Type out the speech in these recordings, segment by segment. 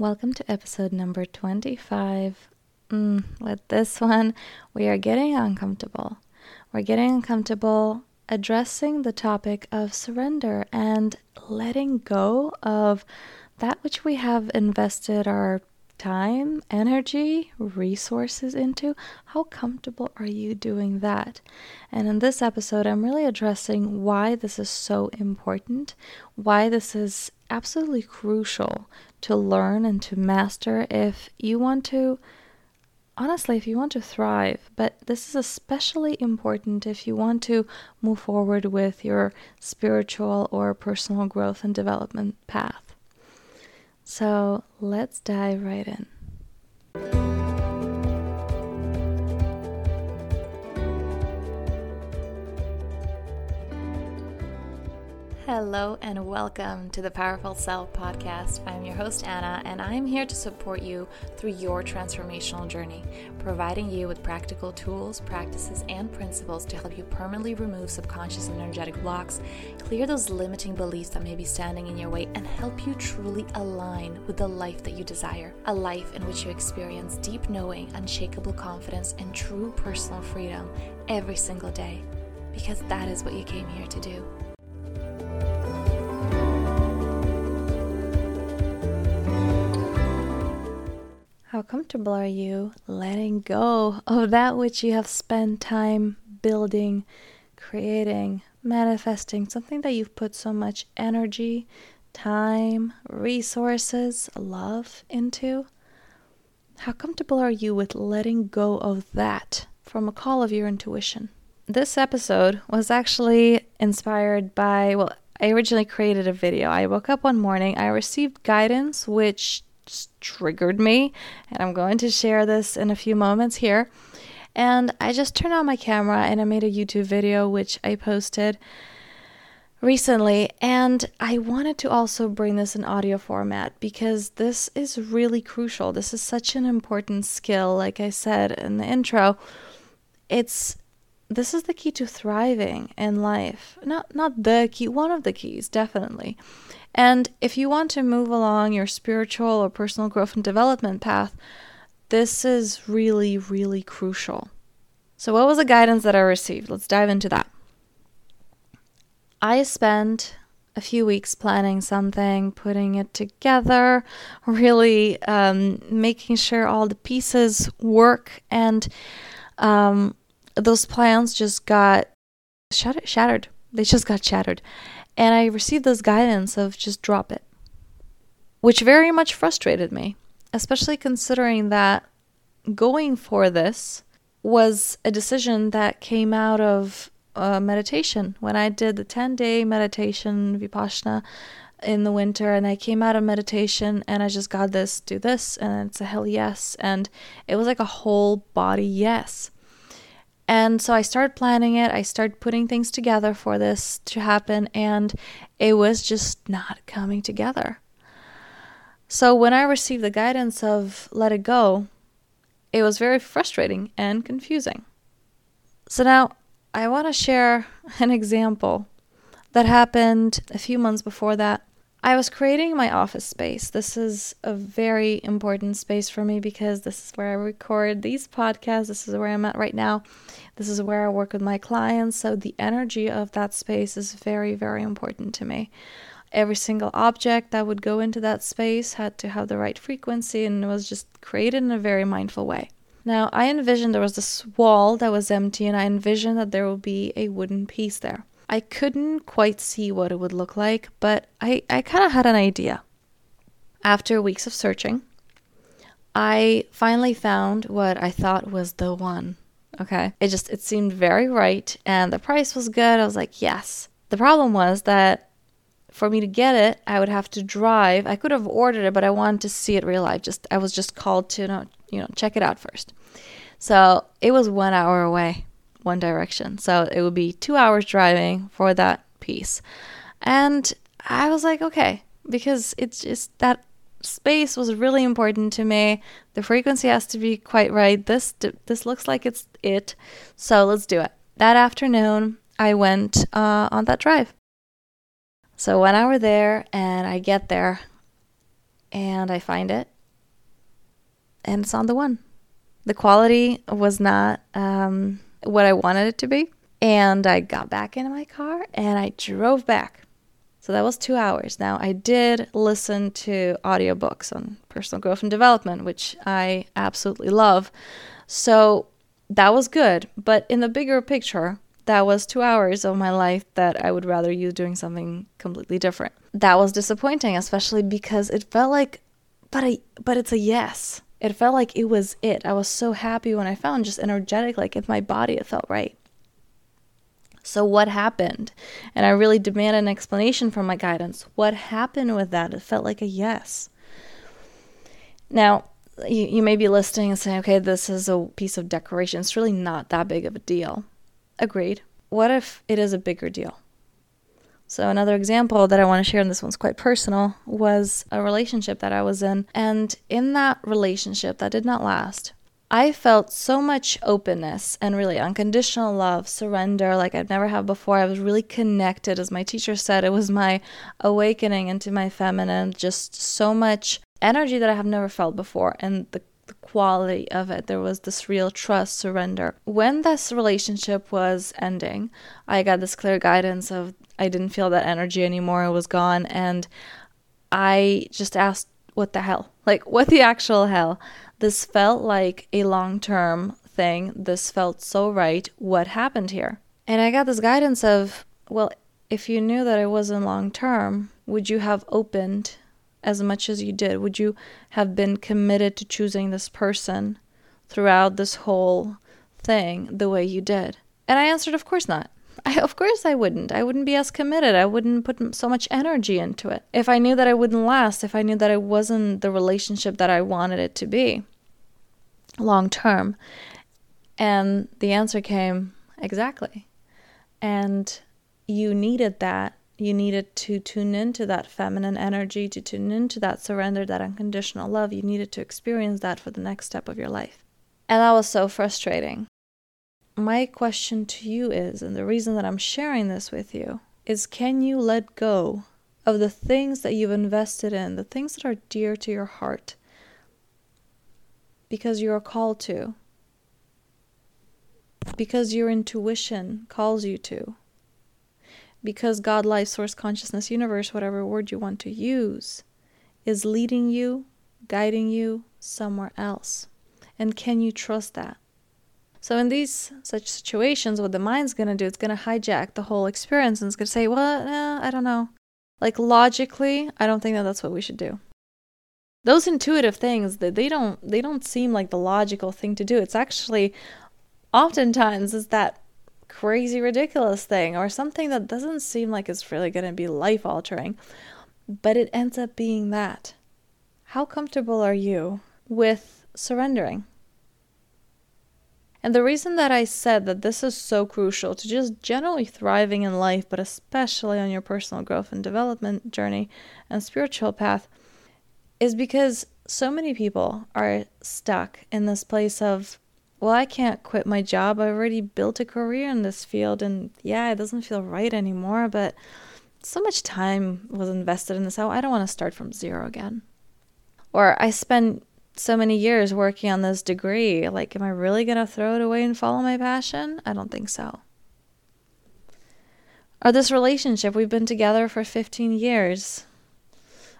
Welcome to episode number 25. Mm, with this one, we are getting uncomfortable. We're getting uncomfortable addressing the topic of surrender and letting go of that which we have invested our time, energy, resources into. How comfortable are you doing that? And in this episode, I'm really addressing why this is so important, why this is absolutely crucial to learn and to master if you want to honestly, if you want to thrive, but this is especially important if you want to move forward with your spiritual or personal growth and development path. So let's dive right in. Hello and welcome to the Powerful Self podcast. I'm your host, Anna, and I'm here to support you through your transformational journey, providing you with practical tools, practices, and principles to help you permanently remove subconscious and energetic blocks, clear those limiting beliefs that may be standing in your way, and help you truly align with the life that you desire a life in which you experience deep knowing, unshakable confidence, and true personal freedom every single day. Because that is what you came here to do. Comfortable are you letting go of that which you have spent time building, creating, manifesting, something that you've put so much energy, time, resources, love into? How comfortable are you with letting go of that from a call of your intuition? This episode was actually inspired by, well, I originally created a video. I woke up one morning, I received guidance which triggered me, and I'm going to share this in a few moments here. And I just turned on my camera and I made a YouTube video which I posted recently and I wanted to also bring this in audio format because this is really crucial. This is such an important skill like I said in the intro. It's this is the key to thriving in life. Not not the key, one of the keys definitely. And if you want to move along your spiritual or personal growth and development path, this is really, really crucial. So, what was the guidance that I received? Let's dive into that. I spent a few weeks planning something, putting it together, really um, making sure all the pieces work, and um, those plans just got shattered. They just got shattered. And I received this guidance of just drop it, which very much frustrated me, especially considering that going for this was a decision that came out of uh, meditation. When I did the 10 day meditation, Vipassana, in the winter and I came out of meditation and I just got this do this and it's a hell yes and it was like a whole body yes. And so I started planning it. I started putting things together for this to happen, and it was just not coming together. So when I received the guidance of let it go, it was very frustrating and confusing. So now I want to share an example that happened a few months before that. I was creating my office space. This is a very important space for me because this is where I record these podcasts. This is where I'm at right now. This is where I work with my clients. So the energy of that space is very, very important to me. Every single object that would go into that space had to have the right frequency and was just created in a very mindful way. Now, I envisioned there was this wall that was empty, and I envisioned that there would be a wooden piece there. I couldn't quite see what it would look like, but I, I kind of had an idea. After weeks of searching, I finally found what I thought was the one. Okay. It just it seemed very right and the price was good. I was like, "Yes." The problem was that for me to get it, I would have to drive. I could have ordered it, but I wanted to see it real life. Just I was just called to, you know, you know, check it out first. So, it was 1 hour away one direction. So it would be two hours driving for that piece. And I was like, okay, because it's just that space was really important to me. The frequency has to be quite right. This this looks like it's it. So let's do it. That afternoon, I went uh, on that drive. So one hour there, and I get there. and I find it, and it's on the one. The quality was not um, what I wanted it to be. And I got back into my car and I drove back. So that was two hours. Now, I did listen to audiobooks on personal growth and development, which I absolutely love. So that was good. But in the bigger picture, that was two hours of my life that I would rather use doing something completely different. That was disappointing, especially because it felt like, but I, but it's a yes. It felt like it was it. I was so happy when I found just energetic, like in my body, it felt right. So, what happened? And I really demanded an explanation from my guidance. What happened with that? It felt like a yes. Now, you, you may be listening and saying, okay, this is a piece of decoration. It's really not that big of a deal. Agreed. What if it is a bigger deal? So, another example that I want to share, and this one's quite personal, was a relationship that I was in. And in that relationship that did not last, I felt so much openness and really unconditional love, surrender like I've never had before. I was really connected. As my teacher said, it was my awakening into my feminine, just so much energy that I have never felt before. And the the quality of it. There was this real trust, surrender. When this relationship was ending, I got this clear guidance of I didn't feel that energy anymore. It was gone. And I just asked, what the hell? Like, what the actual hell? This felt like a long term thing. This felt so right. What happened here? And I got this guidance of, well, if you knew that it wasn't long term, would you have opened as much as you did? Would you have been committed to choosing this person throughout this whole thing the way you did? And I answered, of course not. I, of course I wouldn't. I wouldn't be as committed. I wouldn't put so much energy into it. If I knew that I wouldn't last, if I knew that it wasn't the relationship that I wanted it to be long term. And the answer came exactly. And you needed that you needed to tune into that feminine energy, to tune into that surrender, that unconditional love. You needed to experience that for the next step of your life. And that was so frustrating. My question to you is, and the reason that I'm sharing this with you, is can you let go of the things that you've invested in, the things that are dear to your heart, because you are called to, because your intuition calls you to? Because God, life, source, consciousness, universe, whatever word you want to use, is leading you, guiding you somewhere else. And can you trust that? So, in these such situations, what the mind's going to do, it's going to hijack the whole experience and it's going to say, well, eh, I don't know. Like, logically, I don't think that that's what we should do. Those intuitive things, that they don't, they don't seem like the logical thing to do. It's actually, oftentimes, is that crazy ridiculous thing or something that doesn't seem like it's really going to be life altering, but it ends up being that. How comfortable are you with surrendering? And the reason that I said that this is so crucial to just generally thriving in life, but especially on your personal growth and development journey and spiritual path, is because so many people are stuck in this place of well, I can't quit my job. I've already built a career in this field, and yeah, it doesn't feel right anymore, but so much time was invested in this. I don't want to start from zero again. Or I spent so many years working on this degree. Like, am I really going to throw it away and follow my passion? I don't think so. Or this relationship, we've been together for 15 years.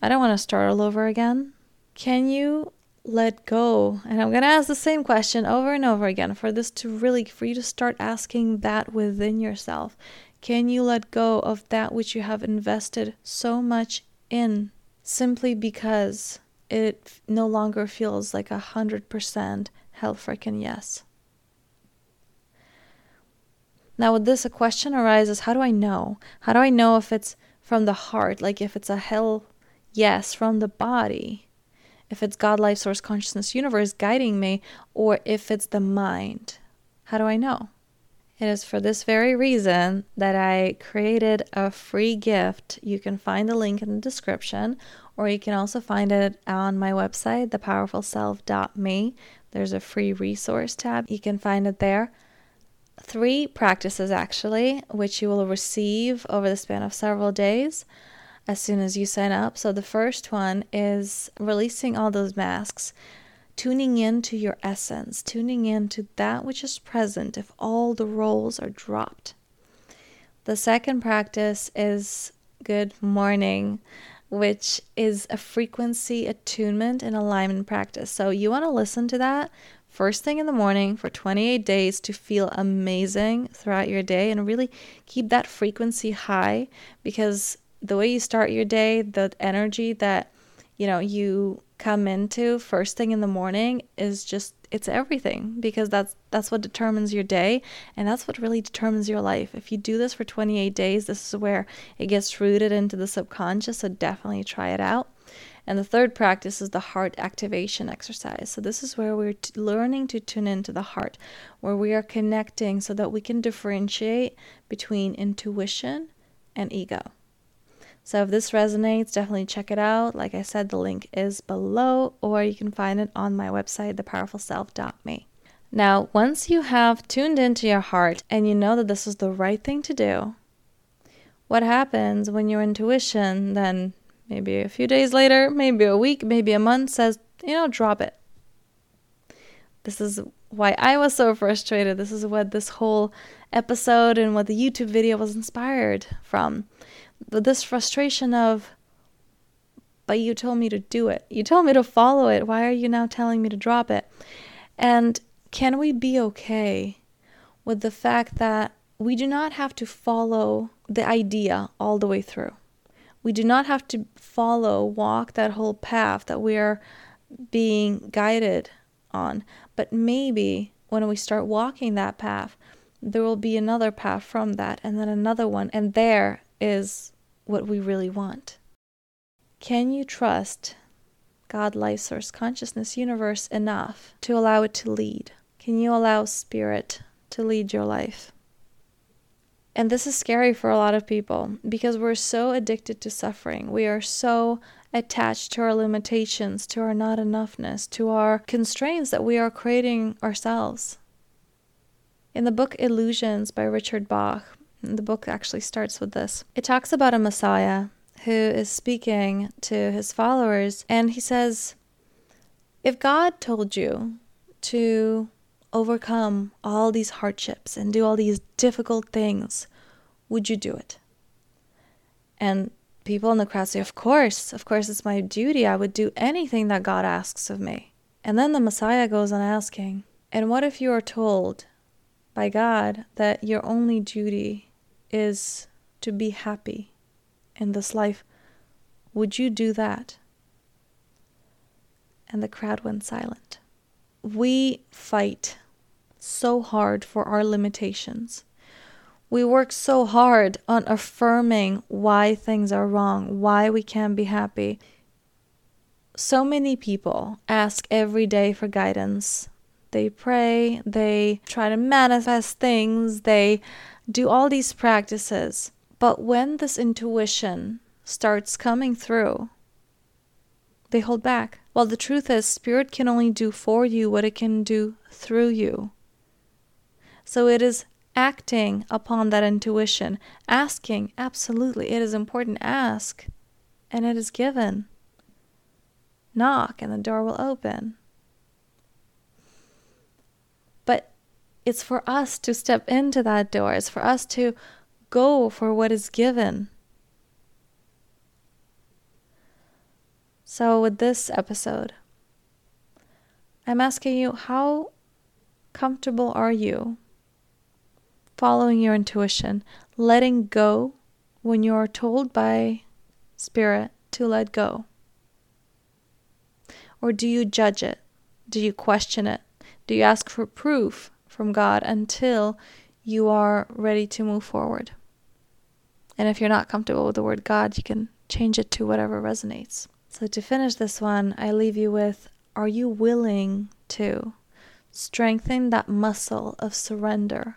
I don't want to start all over again. Can you let go. And i'm going to ask the same question over and over again for this to really for you to start asking that within yourself. Can you let go of that which you have invested so much in simply because it no longer feels like a hundred percent hell freaking yes? Now with this a question arises how do i know? How do i know if it's from the heart like if it's a hell yes from the body if it's God, life, source, consciousness, universe guiding me, or if it's the mind. How do I know? It is for this very reason that I created a free gift. You can find the link in the description, or you can also find it on my website, thepowerfulself.me. There's a free resource tab. You can find it there. Three practices, actually, which you will receive over the span of several days as soon as you sign up. So the first one is releasing all those masks, tuning in to your essence, tuning in to that which is present if all the roles are dropped. The second practice is good morning, which is a frequency attunement and alignment practice. So you want to listen to that first thing in the morning for 28 days to feel amazing throughout your day and really keep that frequency high because the way you start your day, the energy that you know you come into first thing in the morning is just it's everything because that's that's what determines your day and that's what really determines your life. If you do this for 28 days, this is where it gets rooted into the subconscious, so definitely try it out. And the third practice is the heart activation exercise. So, this is where we're t- learning to tune into the heart, where we are connecting so that we can differentiate between intuition and ego. So, if this resonates, definitely check it out. Like I said, the link is below, or you can find it on my website, thepowerfulself.me. Now, once you have tuned into your heart and you know that this is the right thing to do, what happens when your intuition then Maybe a few days later, maybe a week, maybe a month says, you know, drop it. This is why I was so frustrated. This is what this whole episode and what the YouTube video was inspired from. But this frustration of, but you told me to do it. You told me to follow it. Why are you now telling me to drop it? And can we be okay with the fact that we do not have to follow the idea all the way through? We do not have to follow, walk that whole path that we are being guided on. But maybe when we start walking that path, there will be another path from that, and then another one, and there is what we really want. Can you trust God, life source, consciousness, universe enough to allow it to lead? Can you allow spirit to lead your life? And this is scary for a lot of people because we're so addicted to suffering. We are so attached to our limitations, to our not enoughness, to our constraints that we are creating ourselves. In the book Illusions by Richard Bach, the book actually starts with this. It talks about a Messiah who is speaking to his followers, and he says, If God told you to overcome all these hardships and do all these difficult things, would you do it? And people in the crowd say, Of course, of course, it's my duty. I would do anything that God asks of me. And then the Messiah goes on asking, And what if you are told by God that your only duty is to be happy in this life? Would you do that? And the crowd went silent. We fight so hard for our limitations. We work so hard on affirming why things are wrong, why we can't be happy. So many people ask every day for guidance. They pray, they try to manifest things, they do all these practices. But when this intuition starts coming through, they hold back. Well, the truth is, Spirit can only do for you what it can do through you. So it is acting upon that intuition, asking, absolutely, it is important. Ask, and it is given. Knock, and the door will open. But it's for us to step into that door, it's for us to go for what is given. So, with this episode, I'm asking you how comfortable are you following your intuition, letting go when you are told by Spirit to let go? Or do you judge it? Do you question it? Do you ask for proof from God until you are ready to move forward? And if you're not comfortable with the word God, you can change it to whatever resonates. So, to finish this one, I leave you with Are you willing to strengthen that muscle of surrender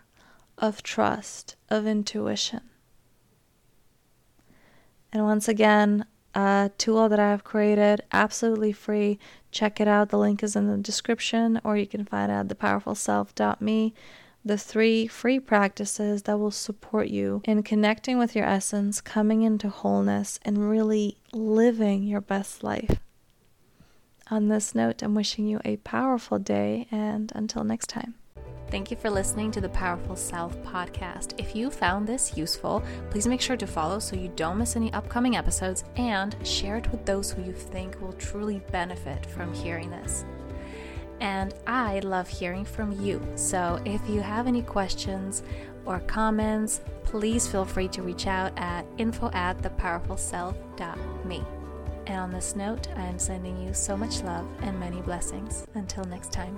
of trust, of intuition. And once again, a tool that I have created, absolutely free. Check it out. The link is in the description, or you can find it at thepowerfulself.me. the three free practices that will support you in connecting with your essence, coming into wholeness, and really living your best life. On this note, I'm wishing you a powerful day, and until next time. Thank you for listening to the Powerful Self podcast. If you found this useful, please make sure to follow so you don't miss any upcoming episodes and share it with those who you think will truly benefit from hearing this and I love hearing from you. So if you have any questions or comments, please feel free to reach out at info at thepowerfulself.me. And on this note, I am sending you so much love and many blessings. Until next time.